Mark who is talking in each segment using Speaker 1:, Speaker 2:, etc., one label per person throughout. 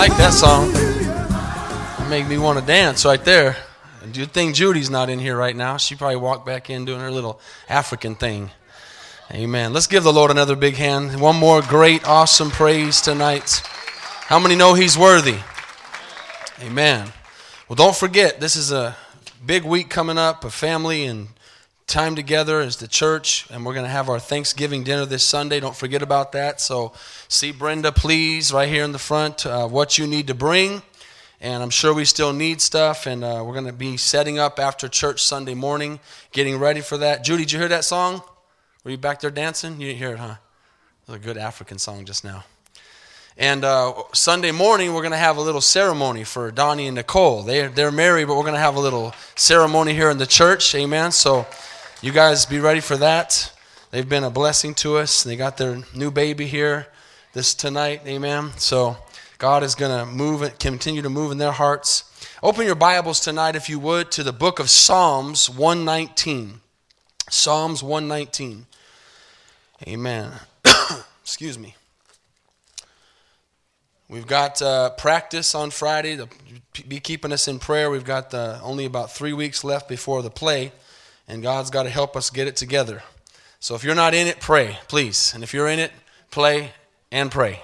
Speaker 1: like that song. It made me want to dance right there. Good thing Judy's not in here right now. She probably walked back in doing her little African thing. Amen. Let's give the Lord another big hand. One more great, awesome praise tonight. How many know He's worthy? Amen. Well, don't forget, this is a big week coming up, a family and time together as the church, and we're going to have our Thanksgiving dinner this Sunday. Don't forget about that. So, see Brenda, please, right here in the front, uh, what you need to bring. And I'm sure we still need stuff, and uh, we're going to be setting up after church Sunday morning, getting ready for that. Judy, did you hear that song? Were you back there dancing? You didn't hear it, huh? It was a good African song just now. And uh, Sunday morning, we're going to have a little ceremony for Donnie and Nicole. They, they're married, but we're going to have a little ceremony here in the church. Amen. So, you guys be ready for that. They've been a blessing to us. They got their new baby here this tonight. Amen. So God is going to move and continue to move in their hearts. Open your Bibles tonight, if you would, to the book of Psalms 119. Psalms 119. Amen. Excuse me. We've got uh, practice on Friday to be keeping us in prayer. We've got only about three weeks left before the play and God's got to help us get it together. So if you're not in it, pray, please. And if you're in it, play and pray.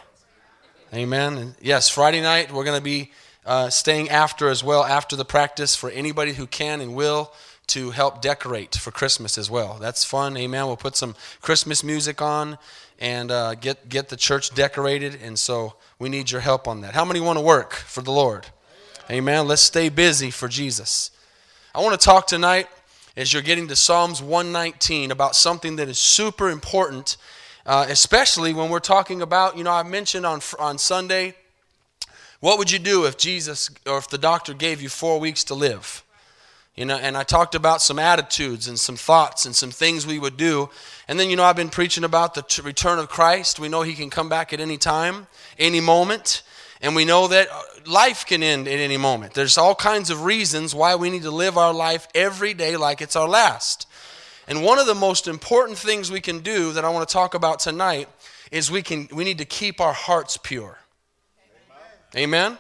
Speaker 1: Amen. And yes, Friday night we're going to be uh, staying after as well, after the practice, for anybody who can and will to help decorate for Christmas as well. That's fun. Amen. We'll put some Christmas music on and uh, get get the church decorated, and so we need your help on that. How many want to work for the Lord? Amen. Let's stay busy for Jesus. I want to talk tonight as you're getting to Psalms 119 about something that is super important, uh, especially when we're talking about, you know, I mentioned on, on Sunday, what would you do if Jesus or if the doctor gave you four weeks to live? You know, and I talked about some attitudes and some thoughts and some things we would do. And then, you know, I've been preaching about the t- return of Christ. We know He can come back at any time, any moment. And we know that uh, life can end at any moment. There's all kinds of reasons why we need to live our life every day like it's our last. And one of the most important things we can do that I want to talk about tonight is we can we need to keep our hearts pure. Amen. Amen?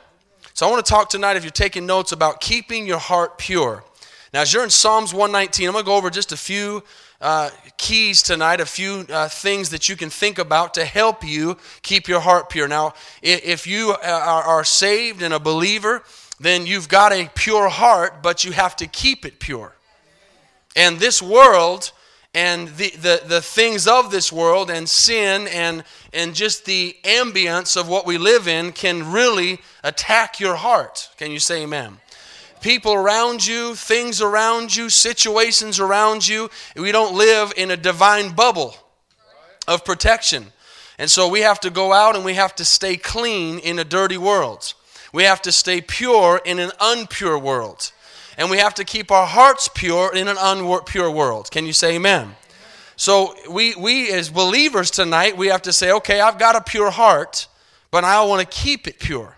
Speaker 1: So I want to talk tonight if you're taking notes about keeping your heart pure. Now as you're in Psalms 119, I'm going to go over just a few uh, keys tonight, a few uh, things that you can think about to help you keep your heart pure. Now, if you uh, are, saved and a believer, then you've got a pure heart, but you have to keep it pure. And this world and the, the, the things of this world and sin and, and just the ambience of what we live in can really attack your heart. Can you say amen? People around you, things around you, situations around you. We don't live in a divine bubble of protection. And so we have to go out and we have to stay clean in a dirty world. We have to stay pure in an unpure world. And we have to keep our hearts pure in an unpure world. Can you say amen? So we, we as believers tonight, we have to say, okay, I've got a pure heart, but I want to keep it pure.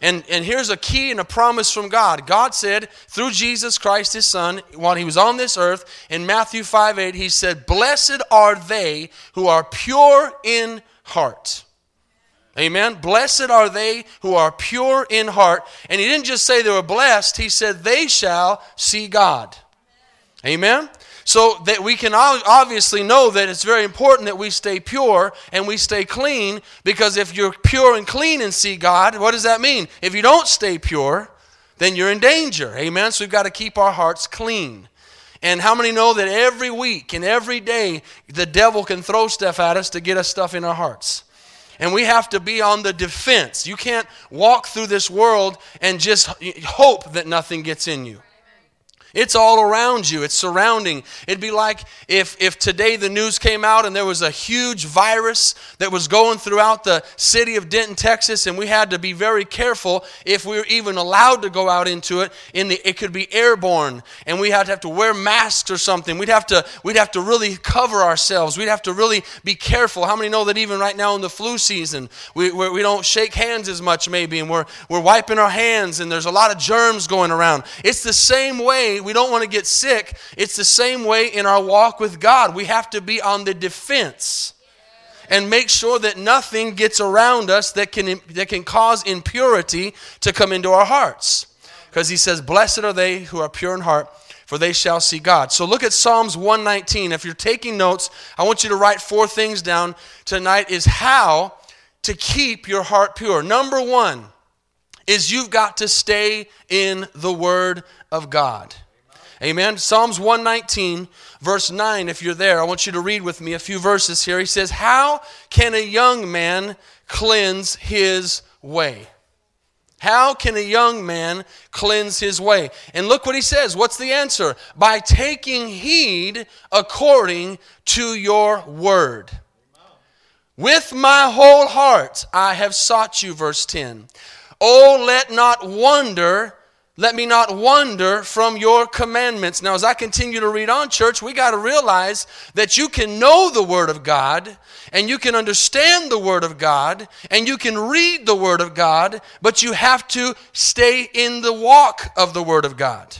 Speaker 1: And, and here's a key and a promise from God. God said through Jesus Christ, his son, while he was on this earth, in Matthew 5 8, he said, Blessed are they who are pure in heart. Amen. Blessed are they who are pure in heart. And he didn't just say they were blessed, he said, They shall see God. Amen. So that we can obviously know that it's very important that we stay pure and we stay clean because if you're pure and clean and see God, what does that mean? If you don't stay pure, then you're in danger. Amen. So we've got to keep our hearts clean. And how many know that every week and every day the devil can throw stuff at us to get us stuff in our hearts? And we have to be on the defense. You can't walk through this world and just hope that nothing gets in you. It's all around you, it's surrounding. It'd be like if, if today the news came out and there was a huge virus that was going throughout the city of Denton, Texas, and we had to be very careful if we were even allowed to go out into it. In the, it could be airborne, and we had to have to wear masks or something. We'd have to, we'd have to really cover ourselves. We'd have to really be careful. How many know that even right now in the flu season, we, we don't shake hands as much, maybe, and we're, we're wiping our hands, and there's a lot of germs going around? It's the same way we don't want to get sick. It's the same way in our walk with God. We have to be on the defense. and make sure that nothing gets around us that can, that can cause impurity to come into our hearts. Because he says, Blessed are they who are pure in heart, for they shall see God. So look at Psalms 119. If you're taking notes, I want you to write four things down tonight is how to keep your heart pure. Number one is you've got to stay in the Word of God. Amen. Psalms 119, verse 9, if you're there, I want you to read with me a few verses here. He says, How can a young man cleanse his way? How can a young man cleanse his way? And look what he says. What's the answer? By taking heed according to your word. With my whole heart I have sought you, verse 10. Oh, let not wonder let me not wander from your commandments. Now, as I continue to read on, church, we got to realize that you can know the Word of God and you can understand the Word of God and you can read the Word of God, but you have to stay in the walk of the Word of God.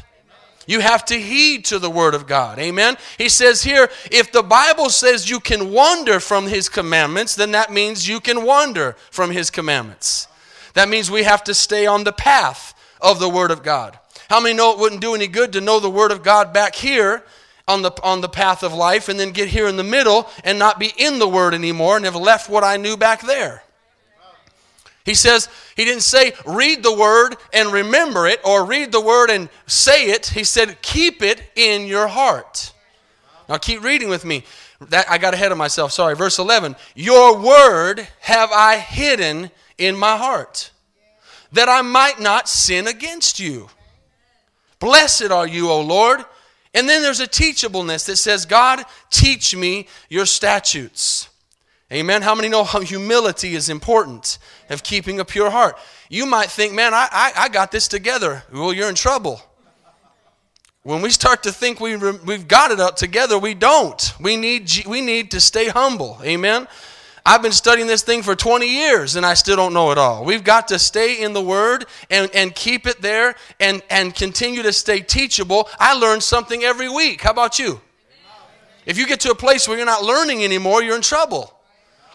Speaker 1: You have to heed to the Word of God. Amen. He says here, if the Bible says you can wander from His commandments, then that means you can wander from His commandments. That means we have to stay on the path of the Word of God. How many know it wouldn't do any good to know the Word of God back here on the, on the path of life and then get here in the middle and not be in the Word anymore and have left what I knew back there? He says, he didn't say read the word and remember it or read the word and say it. He said keep it in your heart. Now keep reading with me. That I got ahead of myself. Sorry. Verse 11. Your word have I hidden in my heart that I might not sin against you. Blessed are you, O Lord. And then there's a teachableness that says, God, teach me your statutes. Amen. How many know how humility is important of keeping a pure heart? You might think, man, I, I, I got this together. Well, you're in trouble. When we start to think we, we've got it up together, we don't. We need, we need to stay humble. Amen. I've been studying this thing for 20 years and I still don't know it all. We've got to stay in the Word and, and keep it there and, and continue to stay teachable. I learn something every week. How about you? If you get to a place where you're not learning anymore, you're in trouble.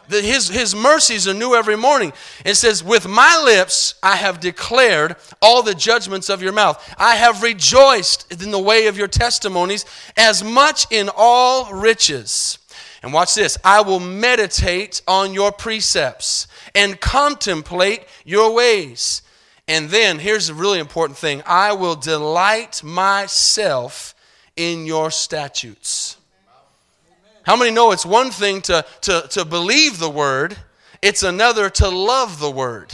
Speaker 1: The, his, his mercies are new every morning. It says, With my lips I have declared all the judgments of your mouth. I have rejoiced in the way of your testimonies as much in all riches. And watch this I will meditate on your precepts and contemplate your ways. And then here's a really important thing I will delight myself in your statutes. How many know it's one thing to, to, to believe the word, it's another to love the word?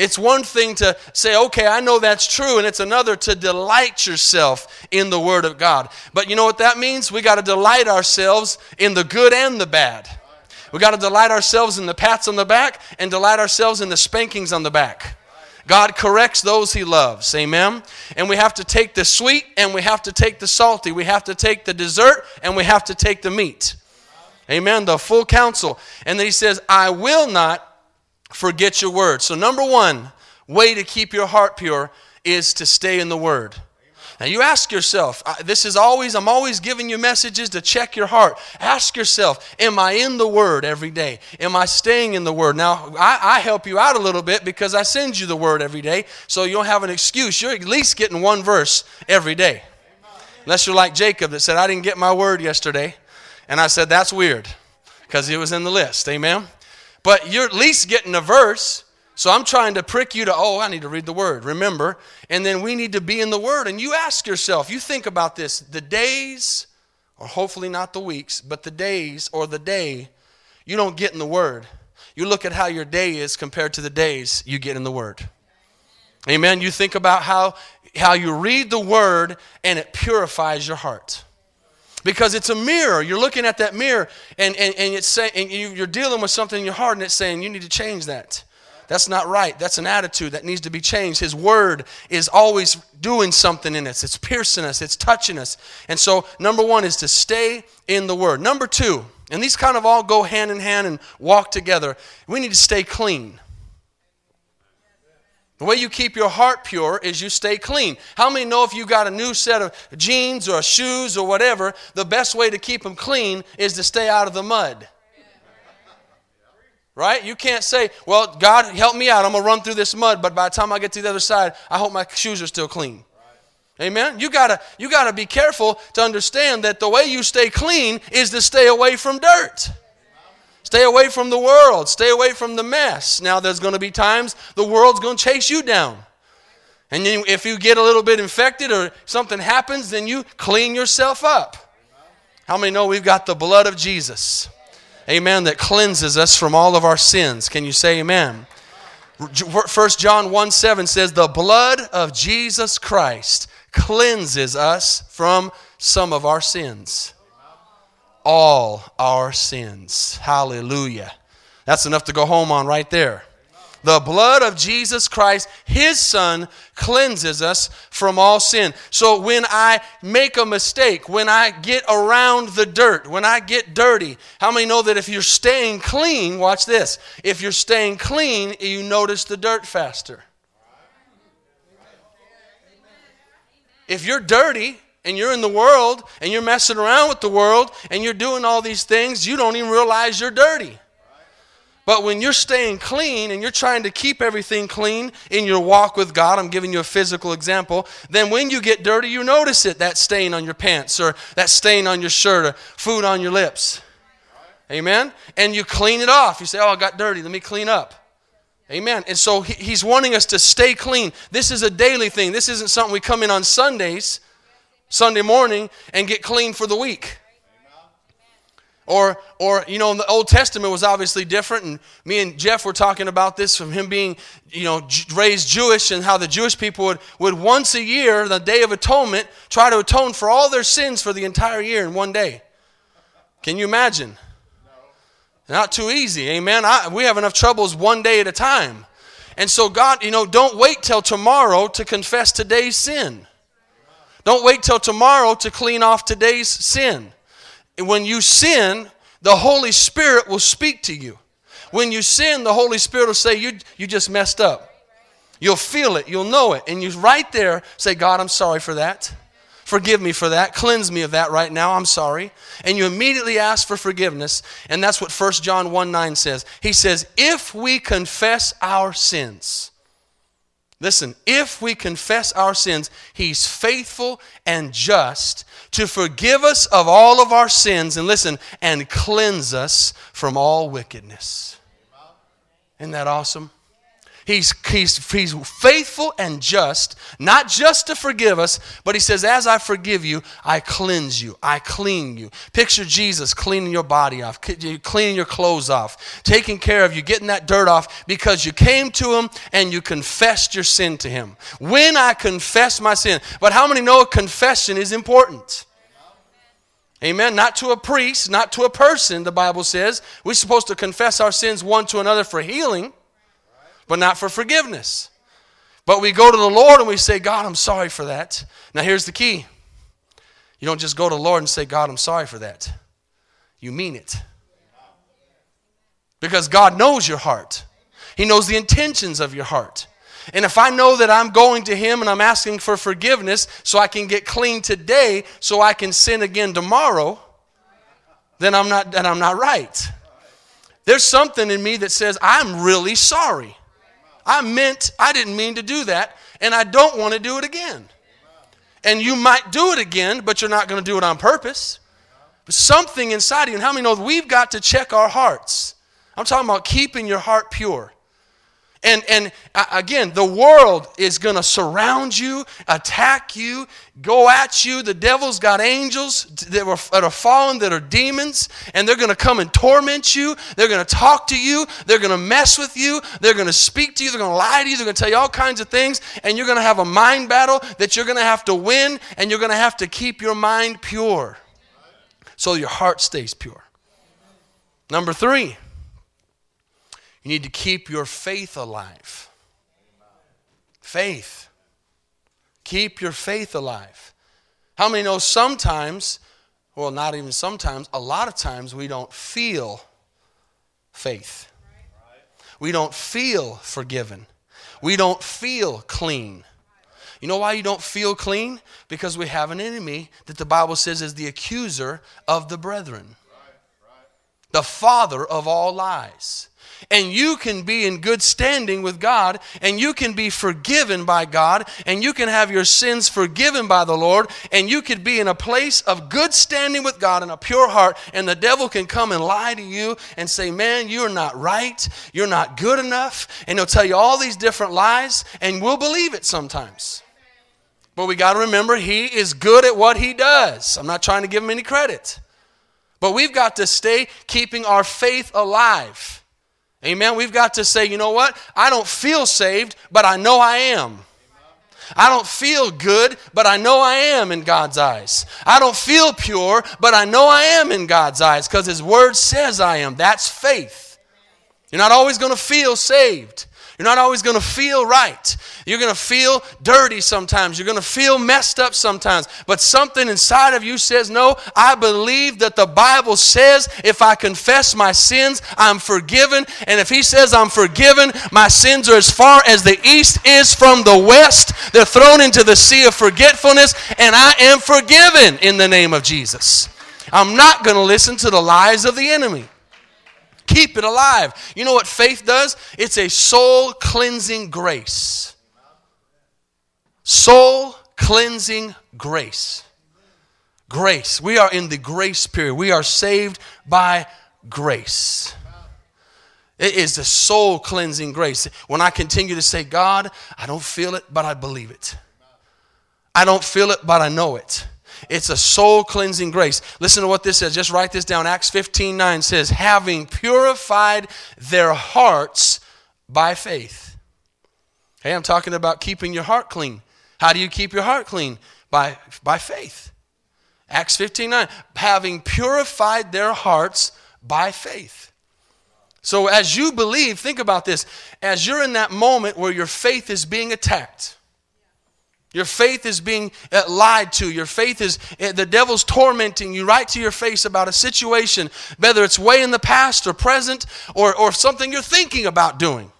Speaker 1: It's one thing to say, okay, I know that's true, and it's another to delight yourself in the Word of God. But you know what that means? We got to delight ourselves in the good and the bad. We got to delight ourselves in the pats on the back and delight ourselves in the spankings on the back. God corrects those he loves. Amen. And we have to take the sweet and we have to take the salty. We have to take the dessert and we have to take the meat. Amen. The full counsel. And then he says, I will not forget your word. So, number one way to keep your heart pure is to stay in the word. Now you ask yourself, this is always, I'm always giving you messages to check your heart. Ask yourself, am I in the Word every day? Am I staying in the Word? Now, I, I, help you out a little bit because I send you the Word every day, so you don't have an excuse. You're at least getting one verse every day. Unless you're like Jacob that said, I didn't get my Word yesterday. And I said, that's weird because it was in the list. Amen? But you're at least getting a verse. So I'm trying to prick you to, oh, I need to read the word. Remember? And then we need to be in the word. And you ask yourself, you think about this the days, or hopefully not the weeks, but the days or the day you don't get in the word. You look at how your day is compared to the days you get in the word. Amen. You think about how, how you read the word and it purifies your heart because it's a mirror. You're looking at that mirror and, and, and, it's saying, and you're dealing with something in your heart and it's saying, you need to change that. That's not right. That's an attitude that needs to be changed. His word is always doing something in us, it's piercing us, it's touching us. And so, number one is to stay in the word. Number two, and these kind of all go hand in hand and walk together, we need to stay clean. The way you keep your heart pure is you stay clean. How many know if you got a new set of jeans or shoes or whatever, the best way to keep them clean is to stay out of the mud? Right? You can't say, well, God, help me out. I'm going to run through this mud, but by the time I get to the other side, I hope my shoes are still clean. Amen. You gotta you gotta be careful to understand that the way you stay clean is to stay away from dirt. Stay away from the world. Stay away from the mess. Now there's going to be times the world's going to chase you down. And then if you get a little bit infected or something happens, then you clean yourself up. How many know we've got the blood of Jesus? Amen. That cleanses us from all of our sins. Can you say amen? 1 John 1 7 says, The blood of Jesus Christ cleanses us from some of our sins. All our sins. Hallelujah. That's enough to go home on right there. The blood of Jesus Christ, His Son, cleanses us from all sin. So when I make a mistake, when I get around the dirt, when I get dirty, how many know that if you're staying clean, watch this, if you're staying clean, you notice the dirt faster? If you're dirty and you're in the world and you're messing around with the world and you're doing all these things, you don't even realize you're dirty. But when you're staying clean and you're trying to keep everything clean in your walk with God, I'm giving you a physical example, then when you get dirty, you notice it that stain on your pants or that stain on your shirt or food on your lips. Amen? And you clean it off. You say, Oh, I got dirty. Let me clean up. Amen. And so he's wanting us to stay clean. This is a daily thing. This isn't something we come in on Sundays, Sunday morning, and get clean for the week. Or, or you know, the Old Testament was obviously different, and me and Jeff were talking about this from him being, you know, raised Jewish, and how the Jewish people would, would once a year, the Day of Atonement, try to atone for all their sins for the entire year in one day. Can you imagine? Not too easy, amen. I, we have enough troubles one day at a time. And so, God, you know, don't wait till tomorrow to confess today's sin. Don't wait till tomorrow to clean off today's sin. When you sin, the Holy Spirit will speak to you. When you sin, the Holy Spirit will say, You, you just messed up. You'll feel it, you'll know it. And you right there say, God, I'm sorry for that. Forgive me for that. Cleanse me of that right now. I'm sorry. And you immediately ask for forgiveness. And that's what 1 John 1 9 says. He says, If we confess our sins, listen, if we confess our sins, He's faithful and just to forgive us of all of our sins. And listen, and cleanse us from all wickedness. Isn't that awesome? He's, he's, he's faithful and just, not just to forgive us, but he says, As I forgive you, I cleanse you, I clean you. Picture Jesus cleaning your body off, cleaning your clothes off, taking care of you, getting that dirt off because you came to him and you confessed your sin to him. When I confess my sin, but how many know a confession is important? Amen. Not to a priest, not to a person, the Bible says. We're supposed to confess our sins one to another for healing but not for forgiveness. But we go to the Lord and we say, God, I'm sorry for that. Now, here's the key you don't just go to the Lord and say, God, I'm sorry for that. You mean it. Because God knows your heart, He knows the intentions of your heart. And if I know that I'm going to Him and I'm asking for forgiveness so I can get clean today so I can sin again tomorrow, then I'm not, then I'm not right. There's something in me that says, I'm really sorry. I meant, I didn't mean to do that, and I don't want to do it again. And you might do it again, but you're not going to do it on purpose. But something inside of you, and how many know we've got to check our hearts? I'm talking about keeping your heart pure. And, and uh, again, the world is going to surround you, attack you, go at you. The devil's got angels that, were, that are fallen, that are demons, and they're going to come and torment you. They're going to talk to you. They're going to mess with you. They're going to speak to you. They're going to lie to you. They're going to tell you all kinds of things. And you're going to have a mind battle that you're going to have to win, and you're going to have to keep your mind pure so your heart stays pure. Number three. You need to keep your faith alive. Faith. Keep your faith alive. How many know sometimes, well, not even sometimes, a lot of times we don't feel faith. We don't feel forgiven. We don't feel clean. You know why you don't feel clean? Because we have an enemy that the Bible says is the accuser of the brethren, the father of all lies. And you can be in good standing with God, and you can be forgiven by God, and you can have your sins forgiven by the Lord, and you could be in a place of good standing with God and a pure heart, and the devil can come and lie to you and say, Man, you're not right, you're not good enough, and he'll tell you all these different lies, and we'll believe it sometimes. But we got to remember, he is good at what he does. I'm not trying to give him any credit. But we've got to stay keeping our faith alive. Amen. We've got to say, you know what? I don't feel saved, but I know I am. I don't feel good, but I know I am in God's eyes. I don't feel pure, but I know I am in God's eyes because His Word says I am. That's faith. You're not always going to feel saved. You're not always going to feel right. You're going to feel dirty sometimes. You're going to feel messed up sometimes. But something inside of you says, No, I believe that the Bible says if I confess my sins, I'm forgiven. And if He says I'm forgiven, my sins are as far as the east is from the west. They're thrown into the sea of forgetfulness, and I am forgiven in the name of Jesus. I'm not going to listen to the lies of the enemy keep it alive. You know what faith does? It's a soul cleansing grace. Soul cleansing grace. Grace. We are in the grace period. We are saved by grace. It is the soul cleansing grace. When I continue to say, God, I don't feel it, but I believe it. I don't feel it, but I know it. It's a soul cleansing grace. Listen to what this says. Just write this down. Acts 15 9 says, having purified their hearts by faith. Hey, I'm talking about keeping your heart clean. How do you keep your heart clean? By, by faith. Acts 15 9. Having purified their hearts by faith. So, as you believe, think about this. As you're in that moment where your faith is being attacked, your faith is being uh, lied to. Your faith is, uh, the devil's tormenting you right to your face about a situation, whether it's way in the past or present or, or something you're thinking about doing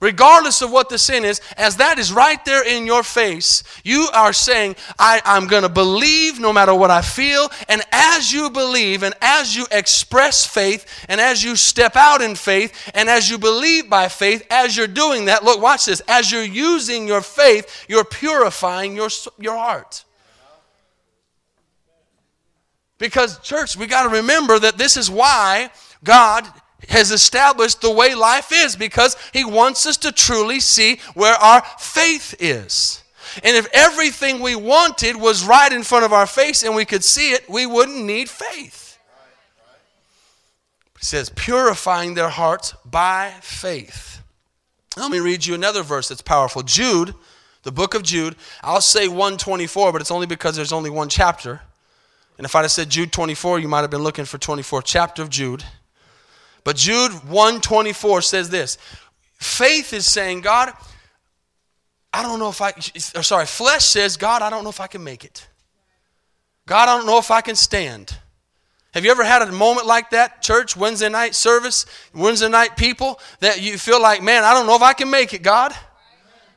Speaker 1: regardless of what the sin is, as that is right there in your face, you are saying, I, am going to believe no matter what I feel. And as you believe and as you express faith and as you step out in faith and as you believe by faith, as you're doing that, look, watch this. As you're using your faith, you're purifying your, your heart. Because, church, we got to remember that this is why God has established the way life is because he wants us to truly see where our faith is. And if everything we wanted was right in front of our face and we could see it, we wouldn't need faith. He says, purifying their hearts by faith. Let me read you another verse that's powerful. Jude, the book of Jude. I'll say 124, but it's only because there's only one chapter. And if I'd have said Jude 24, you might have been looking for 24th chapter of Jude. But Jude 124 says this faith is saying, God, I don't know if I, sorry, flesh says, God, I don't know if I can make it. God, I don't know if I can stand. Have you ever had a moment like that, church, Wednesday night service, Wednesday night people, that you feel like, man, I don't know if I can make it, God?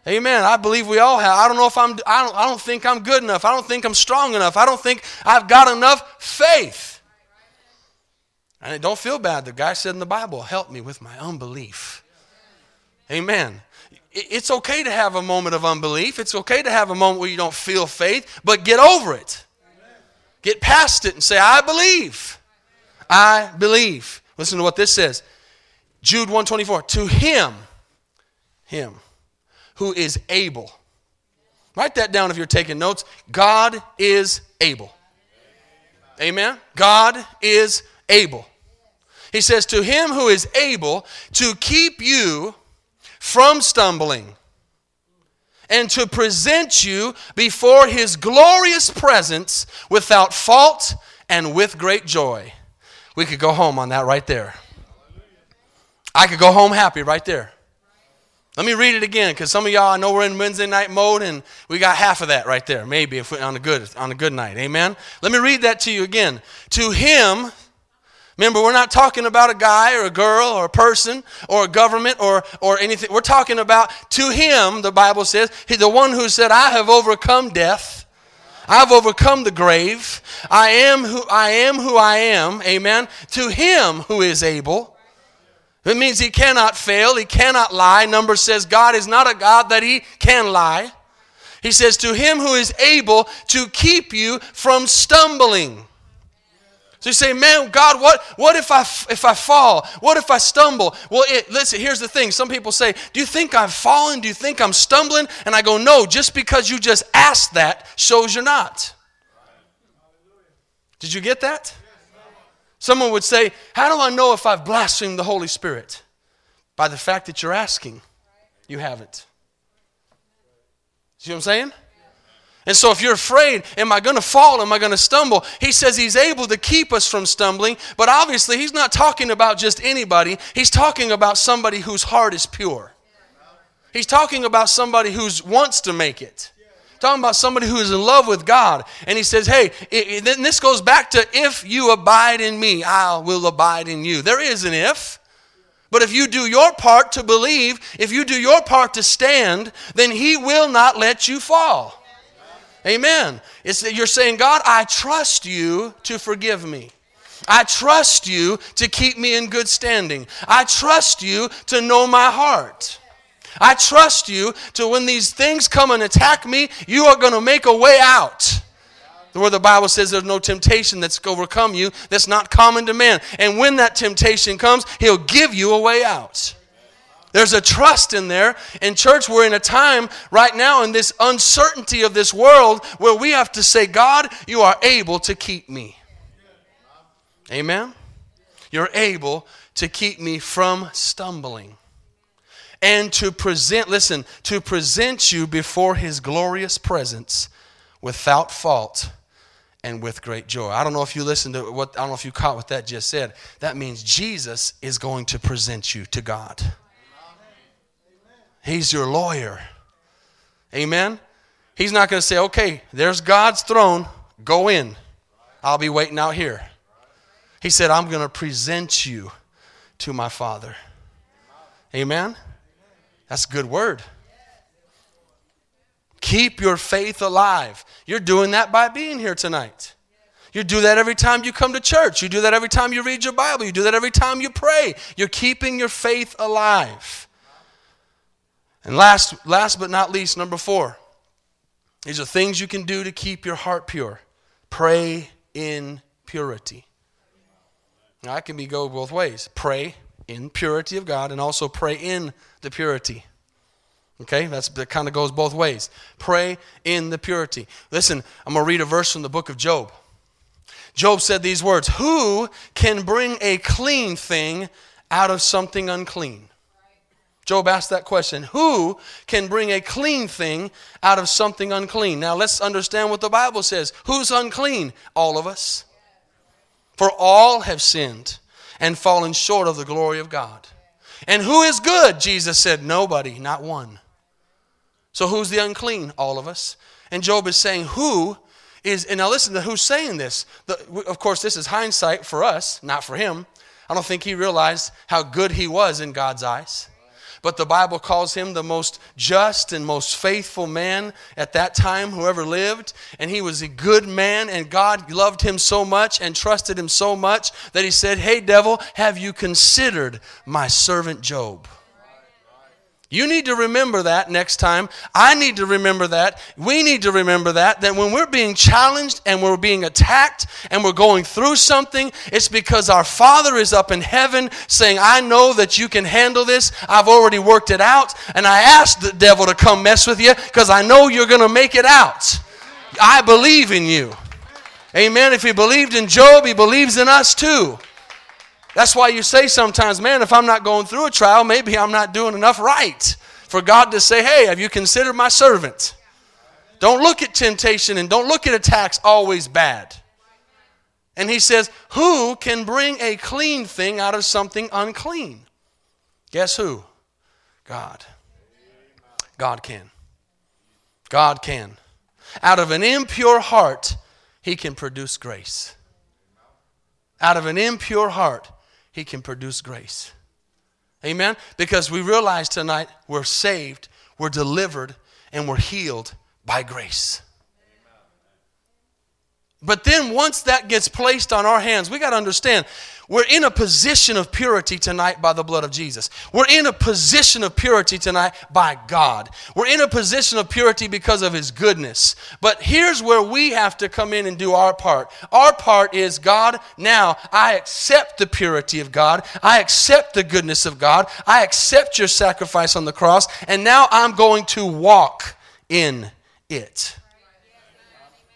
Speaker 1: Amen. I believe we all have. I don't know if I'm, I don't, I don't think I'm good enough. I don't think I'm strong enough. I don't think I've got enough faith. And don't feel bad. The guy said in the Bible, help me with my unbelief. Amen. It's okay to have a moment of unbelief. It's okay to have a moment where you don't feel faith, but get over it. Get past it and say, I believe. I believe. Listen to what this says. Jude 124. To him, him, who is able. Write that down if you're taking notes. God is able. Amen. God is able. He says, To him who is able to keep you from stumbling and to present you before his glorious presence without fault and with great joy. We could go home on that right there. I could go home happy right there. Let me read it again because some of y'all I know we're in Wednesday night mode and we got half of that right there. Maybe if we, on a good on a good night. Amen. Let me read that to you again. To him Remember, we're not talking about a guy or a girl or a person or a government or, or anything. We're talking about to him, the Bible says, the one who said, I have overcome death. I've overcome the grave. I am who I am who I am. Amen. To him who is able. It means he cannot fail, he cannot lie. Number says God is not a God that he can lie. He says, To him who is able to keep you from stumbling. So you say, man, God, what, what if, I, if I fall? What if I stumble? Well, it, listen, here's the thing. Some people say, Do you think I've fallen? Do you think I'm stumbling? And I go, No, just because you just asked that shows you're not. Did you get that? Someone would say, How do I know if I've blasphemed the Holy Spirit? By the fact that you're asking. You haven't. See what I'm saying? And so, if you're afraid, am I going to fall? Am I going to stumble? He says he's able to keep us from stumbling, but obviously, he's not talking about just anybody. He's talking about somebody whose heart is pure. He's talking about somebody who wants to make it. Talking about somebody who is in love with God. And he says, hey, then this goes back to if you abide in me, I will abide in you. There is an if. But if you do your part to believe, if you do your part to stand, then he will not let you fall. Amen. It's that you're saying, God, I trust you to forgive me. I trust you to keep me in good standing. I trust you to know my heart. I trust you to when these things come and attack me, you are going to make a way out. The where the Bible says there's no temptation that's overcome you that's not common to man. And when that temptation comes, He'll give you a way out. There's a trust in there. In church, we're in a time right now in this uncertainty of this world where we have to say, God, you are able to keep me. Amen? You're able to keep me from stumbling and to present, listen, to present you before his glorious presence without fault and with great joy. I don't know if you listened to what, I don't know if you caught what that just said. That means Jesus is going to present you to God. He's your lawyer. Amen? He's not going to say, okay, there's God's throne, go in. I'll be waiting out here. He said, I'm going to present you to my Father. Amen? That's a good word. Keep your faith alive. You're doing that by being here tonight. You do that every time you come to church. You do that every time you read your Bible. You do that every time you pray. You're keeping your faith alive. And last, last but not least, number four, these are things you can do to keep your heart pure. Pray in purity. Now, that can be go both ways. Pray in purity of God and also pray in the purity. Okay, That's, that kind of goes both ways. Pray in the purity. Listen, I'm going to read a verse from the book of Job. Job said these words Who can bring a clean thing out of something unclean? Job asked that question Who can bring a clean thing out of something unclean? Now let's understand what the Bible says. Who's unclean? All of us. For all have sinned and fallen short of the glory of God. And who is good? Jesus said, Nobody, not one. So who's the unclean? All of us. And Job is saying, Who is, and now listen to who's saying this. The, of course, this is hindsight for us, not for him. I don't think he realized how good he was in God's eyes but the Bible calls him the most just and most faithful man at that time who ever lived. And he was a good man, and God loved him so much and trusted him so much that he said, Hey, devil, have you considered my servant Job? You need to remember that next time. I need to remember that. We need to remember that. That when we're being challenged and we're being attacked and we're going through something, it's because our Father is up in heaven saying, I know that you can handle this. I've already worked it out. And I asked the devil to come mess with you because I know you're going to make it out. I believe in you. Amen. If he believed in Job, he believes in us too. That's why you say sometimes, man, if I'm not going through a trial, maybe I'm not doing enough right for God to say, hey, have you considered my servant? Don't look at temptation and don't look at attacks always bad. And he says, Who can bring a clean thing out of something unclean? Guess who? God. God can. God can. Out of an impure heart, he can produce grace. Out of an impure heart, he can produce grace. Amen? Because we realize tonight we're saved, we're delivered, and we're healed by grace. But then once that gets placed on our hands, we got to understand we're in a position of purity tonight by the blood of Jesus. We're in a position of purity tonight by God. We're in a position of purity because of His goodness. But here's where we have to come in and do our part. Our part is God, now I accept the purity of God. I accept the goodness of God. I accept your sacrifice on the cross. And now I'm going to walk in it.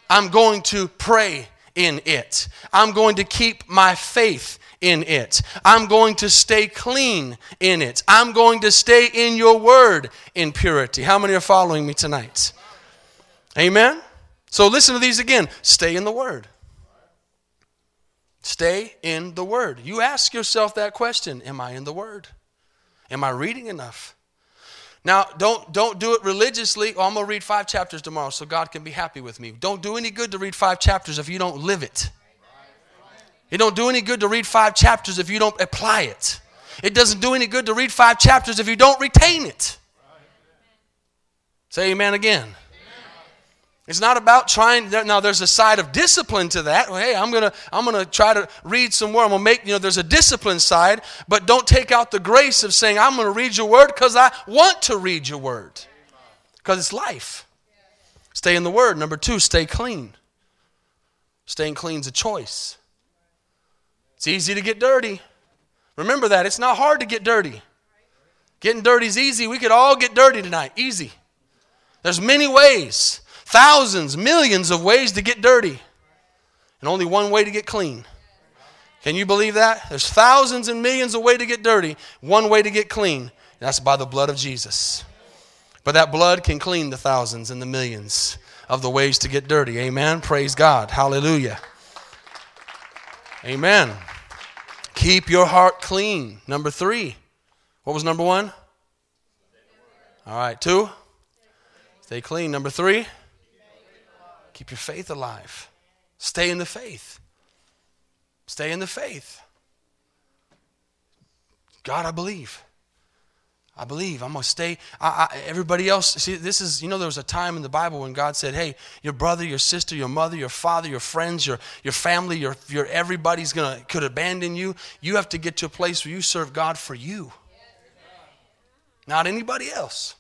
Speaker 1: I'm going to pray in it. I'm going to keep my faith in it. I'm going to stay clean in it. I'm going to stay in your word in purity. How many are following me tonight? Amen? So listen to these again. Stay in the word. Stay in the word. You ask yourself that question Am I in the word? Am I reading enough? Now, don't, don't do it religiously. Oh, I'm going to read five chapters tomorrow so God can be happy with me. Don't do any good to read five chapters if you don't live it. It don't do any good to read five chapters if you don't apply it. It doesn't do any good to read five chapters if you don't retain it. Say amen again. It's not about trying. Now, there's a side of discipline to that. Well, hey, I'm gonna, I'm gonna try to read some more. I'm gonna make, you know, there's a discipline side, but don't take out the grace of saying I'm gonna read your word because I want to read your word, because it's life. Stay in the word. Number two, stay clean. Staying clean is a choice. It's easy to get dirty. Remember that. It's not hard to get dirty. Getting dirty is easy. We could all get dirty tonight. Easy. There's many ways. Thousands, millions of ways to get dirty, and only one way to get clean. Can you believe that? There's thousands and millions of ways to get dirty, one way to get clean. that's by the blood of Jesus. But that blood can clean the thousands and the millions of the ways to get dirty. Amen. Praise God. Hallelujah. Amen. Keep your heart clean. Number three. What was number one? All right. Two. Stay clean. Number three. Keep your faith alive. Stay in the faith. Stay in the faith. God, I believe. I believe. I'm going to stay. I, I, everybody else, see, this is, you know, there was a time in the Bible when God said, hey, your brother, your sister, your mother, your father, your friends, your, your family, your, your everybody's going to, could abandon you. You have to get to a place where you serve God for you, not anybody else.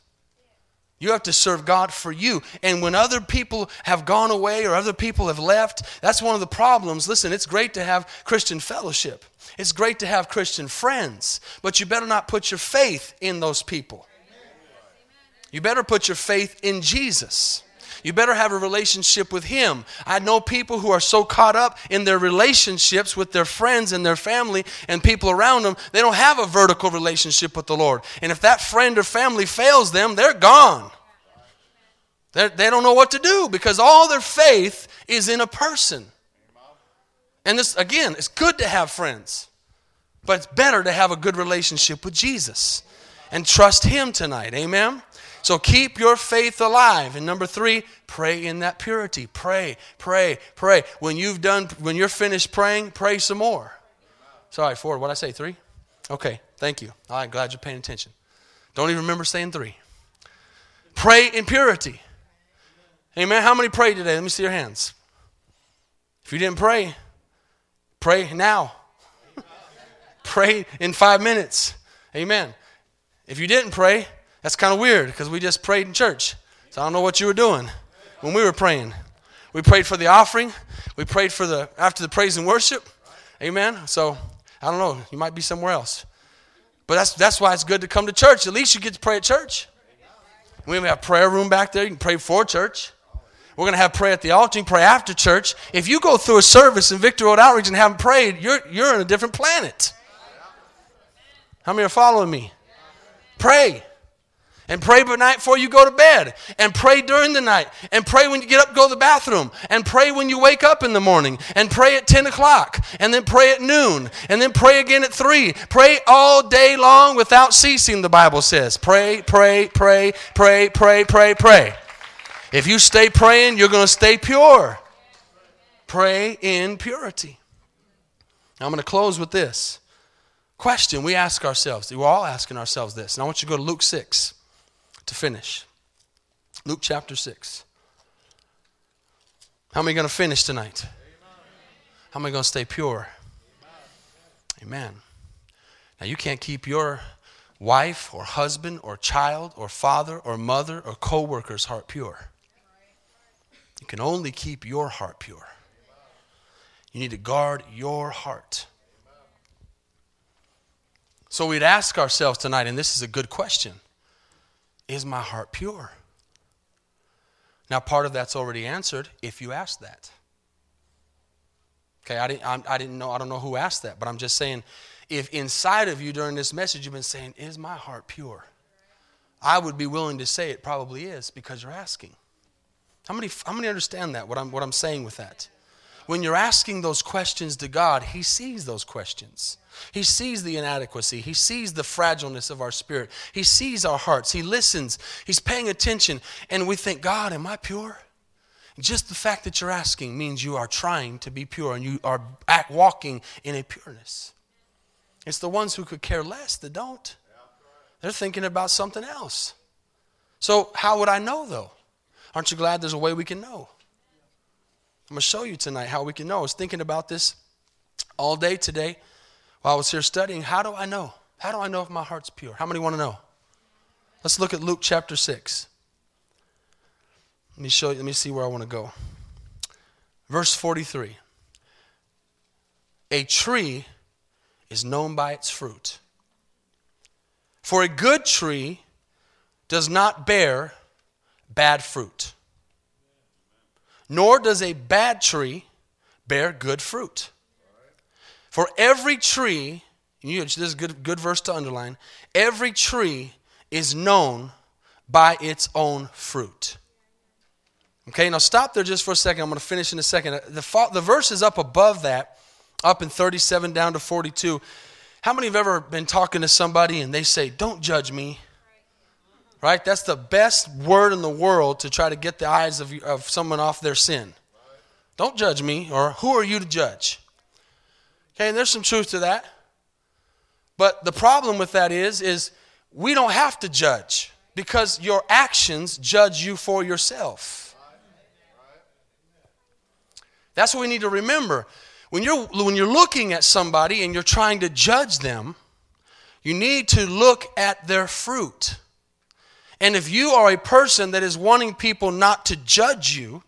Speaker 1: You have to serve God for you. And when other people have gone away or other people have left, that's one of the problems. Listen, it's great to have Christian fellowship, it's great to have Christian friends, but you better not put your faith in those people. You better put your faith in Jesus. You better have a relationship with Him. I know people who are so caught up in their relationships with their friends and their family and people around them, they don't have a vertical relationship with the Lord. And if that friend or family fails them, they're gone. They're, they do not know what to do because all their faith is in a person. And this, again, it's good to have friends, but it's better to have a good relationship with Jesus and trust Him tonight. Amen? So keep your faith alive. And number three, pray in that purity. Pray, pray, pray. When you've done, when you're finished praying, pray some more. Sorry, four. What I say? Three? Okay, thank you. All right, glad you're paying attention. Don't even remember saying three. Pray in purity. Amen. How many prayed today? Let me see your hands. If you didn't pray, pray now. pray in five minutes. Amen. If you didn't pray, that's kind of weird because we just prayed in church. So I don't know what you were doing when we were praying. We prayed for the offering. We prayed for the after the praise and worship. Amen. So I don't know. You might be somewhere else. But that's that's why it's good to come to church. At least you get to pray at church. We have a prayer room back there. You can pray for church. We're going to have prayer at the altar. You can pray after church. If you go through a service in Victory Road Outreach and haven't prayed, you're, you're in a different planet. How many are following me? Pray. And pray night before you go to bed. And pray during the night. And pray when you get up, go to the bathroom. And pray when you wake up in the morning. And pray at 10 o'clock. And then pray at noon. And then pray again at 3. Pray all day long without ceasing, the Bible says. Pray, pray, pray, pray, pray, pray, pray. If you stay praying, you're going to stay pure. Pray in purity. Now, I'm going to close with this question we ask ourselves. We're all asking ourselves this. And I want you to go to Luke 6 to finish. Luke chapter 6. How am I going to finish tonight? How am I going to stay pure? Amen. Now, you can't keep your wife or husband or child or father or mother or co worker's heart pure. You can only keep your heart pure. You need to guard your heart. So we'd ask ourselves tonight, and this is a good question Is my heart pure? Now, part of that's already answered if you ask that. Okay, I didn't, I, I didn't know, I don't know who asked that, but I'm just saying, if inside of you during this message you've been saying, Is my heart pure? I would be willing to say it probably is because you're asking. How many, how many understand that, what I'm, what I'm saying with that? When you're asking those questions to God, He sees those questions. He sees the inadequacy. He sees the fragileness of our spirit. He sees our hearts. He listens. He's paying attention. And we think, God, am I pure? Just the fact that you're asking means you are trying to be pure and you are walking in a pureness. It's the ones who could care less that don't. They're thinking about something else. So, how would I know though? Aren't you glad there's a way we can know? I'm going to show you tonight how we can know. I was thinking about this all day today while I was here studying. How do I know? How do I know if my heart's pure? How many want to know? Let's look at Luke chapter 6. Let me show you, let me see where I want to go. Verse 43. A tree is known by its fruit. For a good tree does not bear bad fruit, nor does a bad tree bear good fruit. For every tree, this is a good, good verse to underline, every tree is known by its own fruit. Okay, now stop there just for a second. I'm going to finish in a second. Uh, the, the verse is up above that, up in 37 down to 42. How many have ever been talking to somebody and they say, Don't judge me? Right? That's the best word in the world to try to get the eyes of, of someone off their sin. Don't judge me, or who are you to judge? Okay, and there's some truth to that. But the problem with that is, is we don't have to judge because your actions judge you for yourself. That's what we need to remember. When you're, when you're looking at somebody and you're trying to judge them, you need to look at their fruit. And if you are a person that is wanting people not to judge you,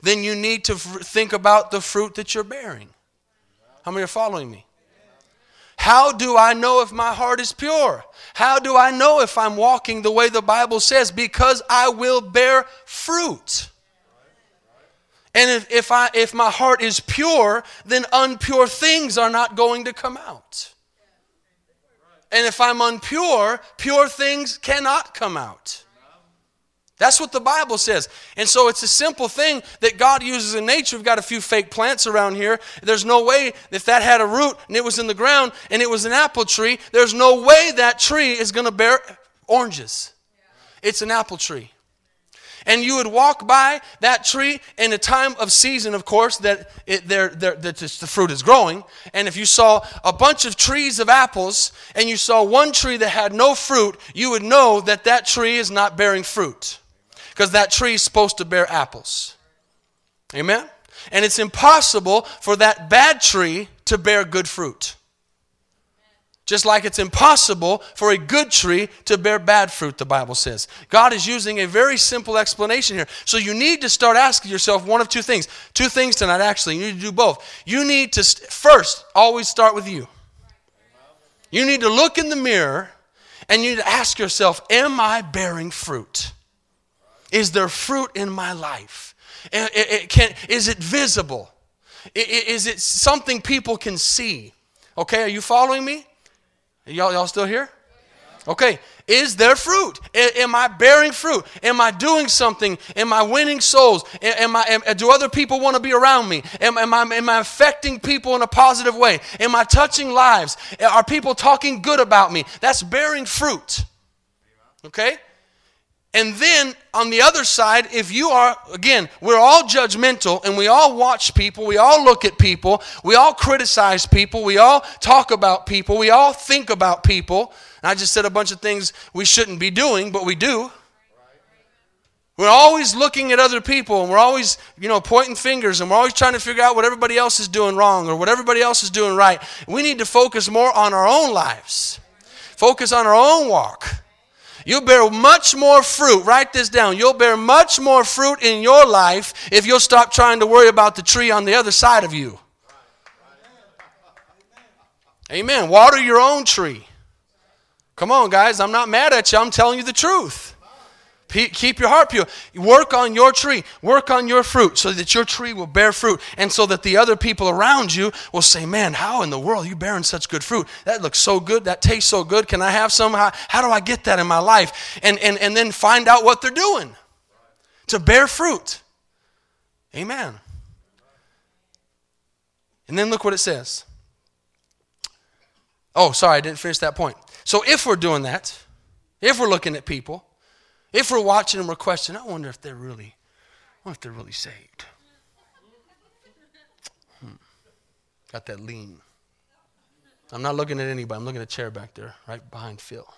Speaker 1: then you need to think about the fruit that you're bearing. How many are following me? How do I know if my heart is pure? How do I know if I'm walking the way the Bible says? Because I will bear fruit. And if, if, I, if my heart is pure, then unpure things are not going to come out. And if I'm unpure, pure things cannot come out. That's what the Bible says. And so it's a simple thing that God uses in nature. We've got a few fake plants around here. There's no way, if that had a root and it was in the ground and it was an apple tree, there's no way that tree is going to bear oranges. It's an apple tree and you would walk by that tree in a time of season, of course, that, it, they're, they're, that the fruit is growing. And if you saw a bunch of trees of apples and you saw one tree that had no fruit, you would know that that tree is not bearing fruit because that tree is supposed to bear apples. Amen? And it's impossible for that bad tree to bear good fruit. Just like it's impossible for a good tree to bear bad fruit, the Bible says. God is using a very simple explanation here. So you need to start asking yourself one of two things. Two things tonight, actually. You need to do both. You need to, first, always start with you. You need to look in the mirror and you need to ask yourself, Am I bearing fruit? Is there fruit in my life? It, it, can, is it visible? Is it something people can see? Okay, are you following me? Y'all, y'all still here? Okay, is there fruit? Am I bearing fruit? Am I doing something? Am I winning souls? Am I, am, do other people want to be around me? Am, am, I, am I affecting people in a positive way? Am I touching lives? Are people talking good about me? That's bearing fruit. Okay? And then on the other side, if you are, again, we're all judgmental and we all watch people, we all look at people, we all criticize people, we all talk about people, we all think about people. And I just said a bunch of things we shouldn't be doing, but we do. We're always looking at other people and we're always, you know, pointing fingers and we're always trying to figure out what everybody else is doing wrong or what everybody else is doing right. We need to focus more on our own lives. Focus on our own walk. You'll bear much more fruit. Write this down. You'll bear much more fruit in your life if you'll stop trying to worry about the tree on the other side of you. Amen. Water your own tree. Come on, guys. I'm not mad at you. I'm telling you the truth. Keep your heart pure. Work on your tree. Work on your fruit so that your tree will bear fruit and so that the other people around you will say, Man, how in the world are you bearing such good fruit? That looks so good. That tastes so good. Can I have some? How, how do I get that in my life? And, and, and then find out what they're doing to bear fruit. Amen. And then look what it says. Oh, sorry, I didn't finish that point. So if we're doing that, if we're looking at people, if we're watching them, we're questioning, I wonder if they're really, I wonder if they're really saved. Hmm. Got that lean. I'm not looking at anybody. I'm looking at a chair back there, right behind Phil.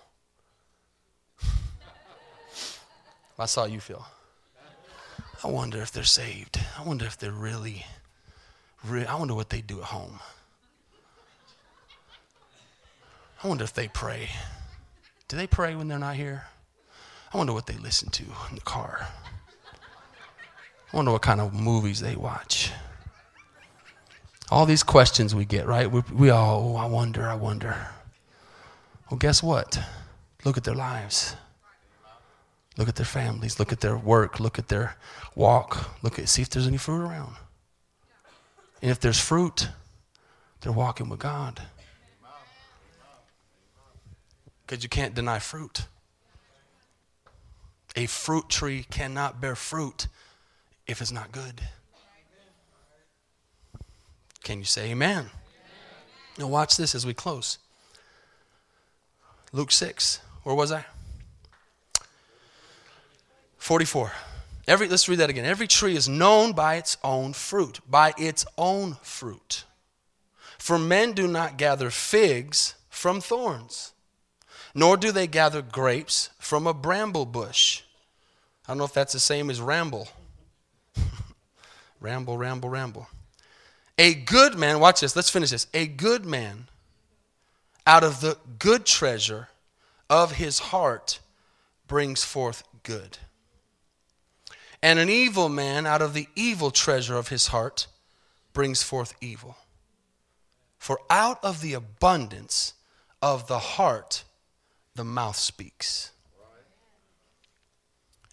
Speaker 1: I saw you, Phil. I wonder if they're saved. I wonder if they're really, really I wonder what they do at home. I wonder if they pray. Do they pray when they're not here? I wonder what they listen to in the car. I wonder what kind of movies they watch. All these questions we get, right? We, we all, oh, I wonder, I wonder. Well, guess what? Look at their lives. Look at their families. Look at their work. Look at their walk. Look at, see if there's any fruit around. And if there's fruit, they're walking with God. Because you can't deny fruit. A fruit tree cannot bear fruit if it's not good. Can you say amen? amen? Now, watch this as we close. Luke 6. Where was I? 44. Every, let's read that again. Every tree is known by its own fruit, by its own fruit. For men do not gather figs from thorns nor do they gather grapes from a bramble bush. I don't know if that's the same as ramble. ramble, ramble, ramble. A good man, watch this, let's finish this. A good man out of the good treasure of his heart brings forth good. And an evil man out of the evil treasure of his heart brings forth evil. For out of the abundance of the heart, the mouth speaks.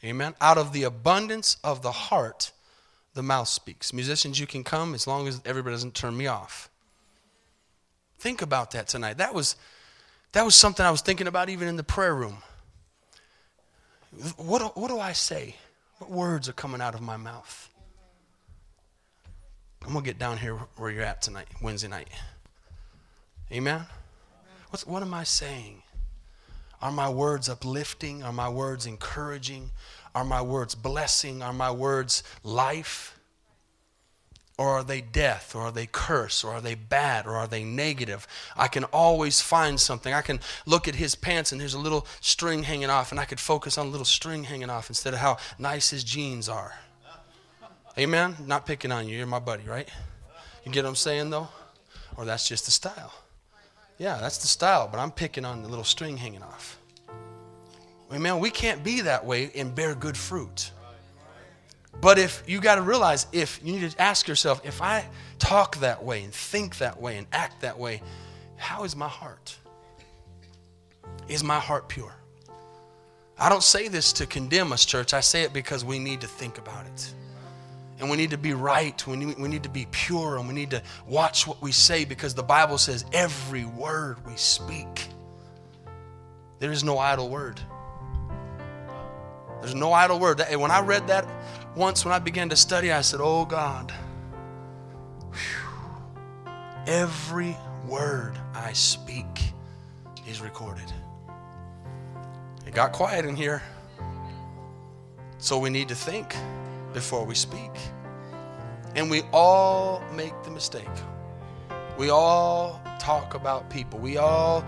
Speaker 1: Amen. Out of the abundance of the heart, the mouth speaks. Musicians, you can come as long as everybody doesn't turn me off. Think about that tonight. That was that was something I was thinking about even in the prayer room. What, what do I say? What words are coming out of my mouth? I'm going to get down here where you're at tonight, Wednesday night. Amen? What's, what am I saying? Are my words uplifting? Are my words encouraging? Are my words blessing? Are my words life? Or are they death? Or are they curse? Or are they bad? Or are they negative? I can always find something. I can look at his pants and there's a little string hanging off, and I could focus on a little string hanging off instead of how nice his jeans are. Amen? Not picking on you. You're my buddy, right? You get what I'm saying, though? Or that's just the style. Yeah, that's the style, but I'm picking on the little string hanging off. Amen. We can't be that way and bear good fruit. But if you got to realize, if you need to ask yourself, if I talk that way and think that way and act that way, how is my heart? Is my heart pure? I don't say this to condemn us, church. I say it because we need to think about it and we need to be right. We need, we need to be pure and we need to watch what we say because the Bible says every word we speak, there is no idle word. There's no idle word. When I read that once, when I began to study, I said, Oh God, whew, every word I speak is recorded. It got quiet in here. So we need to think before we speak. And we all make the mistake. We all talk about people. We all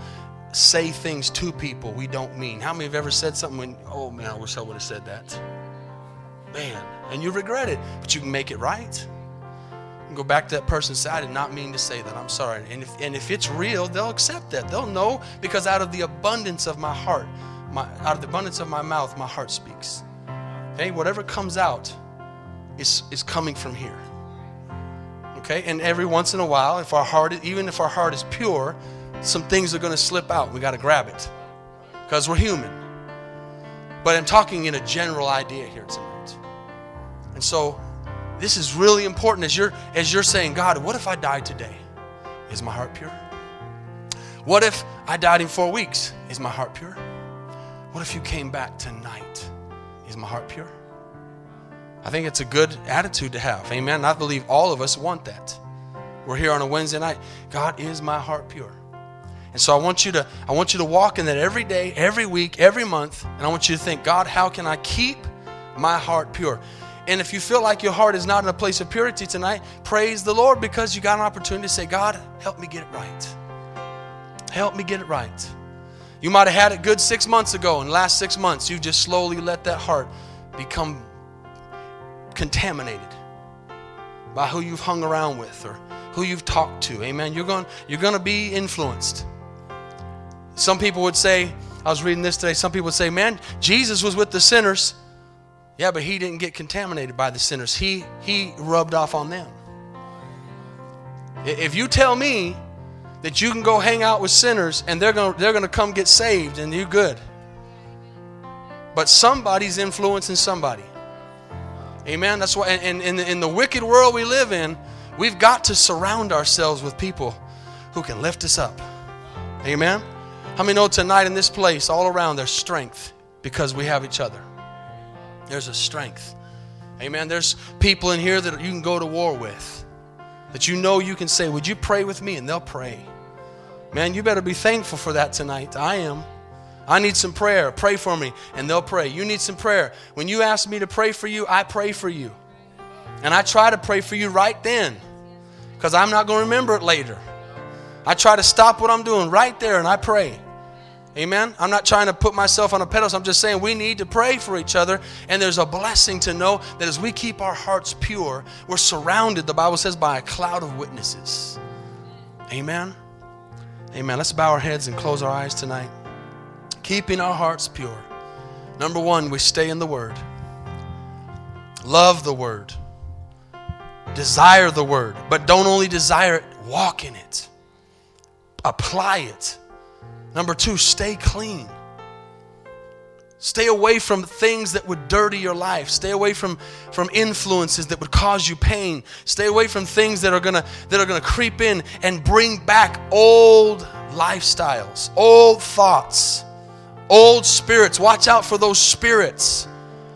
Speaker 1: say things to people we don't mean. How many have ever said something when, oh man, I wish I would have said that? Man, and you regret it, but you can make it right. And go back to that person and say, I did not mean to say that. I'm sorry. And if, and if it's real, they'll accept that. They'll know because out of the abundance of my heart, my, out of the abundance of my mouth, my heart speaks. Okay, whatever comes out is, is coming from here. Okay, and every once in a while, if our heart, even if our heart is pure, some things are going to slip out. We got to grab it because we're human. But I'm talking in a general idea here tonight. And so, this is really important as you're as you're saying, God, what if I died today? Is my heart pure? What if I died in four weeks? Is my heart pure? What if you came back tonight? Is my heart pure? I think it's a good attitude to have. Amen. I believe all of us want that. We're here on a Wednesday night. God, is my heart pure? And so I want you to I want you to walk in that every day, every week, every month, and I want you to think, God, how can I keep my heart pure? And if you feel like your heart is not in a place of purity tonight, praise the Lord because you got an opportunity to say, God, help me get it right. Help me get it right. You might have had it good six months ago, and last six months, you just slowly let that heart become contaminated by who you've hung around with or who you've talked to. Amen. You're going you're going to be influenced. Some people would say, I was reading this today, some people would say, "Man, Jesus was with the sinners." Yeah, but he didn't get contaminated by the sinners. He he rubbed off on them. If you tell me that you can go hang out with sinners and they're going to they're going to come get saved and you're good. But somebody's influencing somebody. Amen. That's why, and in, in the wicked world we live in, we've got to surround ourselves with people who can lift us up. Amen. How many know tonight in this place, all around, there's strength because we have each other? There's a strength. Amen. There's people in here that you can go to war with, that you know you can say, Would you pray with me? And they'll pray. Man, you better be thankful for that tonight. I am. I need some prayer. Pray for me. And they'll pray. You need some prayer. When you ask me to pray for you, I pray for you. And I try to pray for you right then because I'm not going to remember it later. I try to stop what I'm doing right there and I pray. Amen. I'm not trying to put myself on a pedestal. I'm just saying we need to pray for each other. And there's a blessing to know that as we keep our hearts pure, we're surrounded, the Bible says, by a cloud of witnesses. Amen. Amen. Let's bow our heads and close our eyes tonight keeping our hearts pure. Number one, we stay in the Word. Love the Word. Desire the Word. But don't only desire it, walk in it. Apply it. Number two, stay clean. Stay away from things that would dirty your life. Stay away from, from influences that would cause you pain. Stay away from things that are gonna that are gonna creep in and bring back old lifestyles, old thoughts Old spirits, watch out for those spirits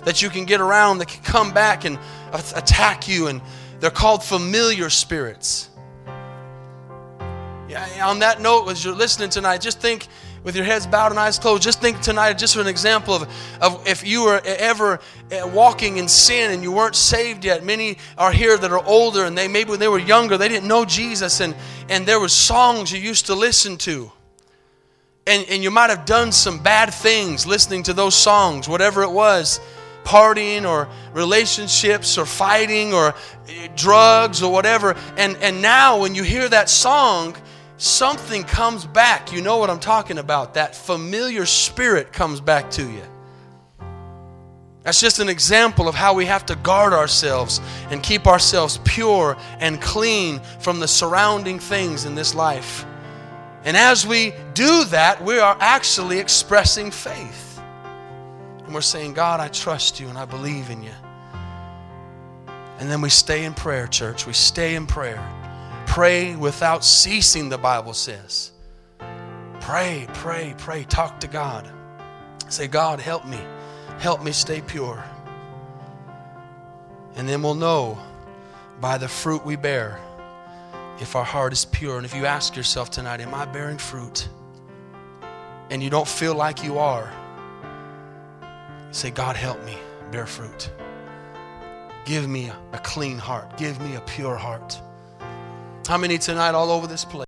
Speaker 1: that you can get around that can come back and attack you, and they're called familiar spirits. Yeah, on that note, as you're listening tonight, just think with your heads bowed and eyes closed, just think tonight, just for an example of, of if you were ever uh, walking in sin and you weren't saved yet. Many are here that are older and they maybe when they were younger, they didn't know Jesus, and, and there were songs you used to listen to and, and you might have done some bad things listening to those songs, whatever it was partying or relationships or fighting or eh, drugs or whatever. And, and now, when you hear that song, something comes back. You know what I'm talking about. That familiar spirit comes back to you. That's just an example of how we have to guard ourselves and keep ourselves pure and clean from the surrounding things in this life. And as we do that, we are actually expressing faith. And we're saying, God, I trust you and I believe in you. And then we stay in prayer, church. We stay in prayer. Pray without ceasing, the Bible says. Pray, pray, pray. Talk to God. Say, God, help me. Help me stay pure. And then we'll know by the fruit we bear if our heart is pure. And if you ask yourself tonight, Am I bearing fruit? And you don't feel like you are, say, God, help me bear fruit. Give me a, clean heart. Give me a pure heart. How many tonight all over this place?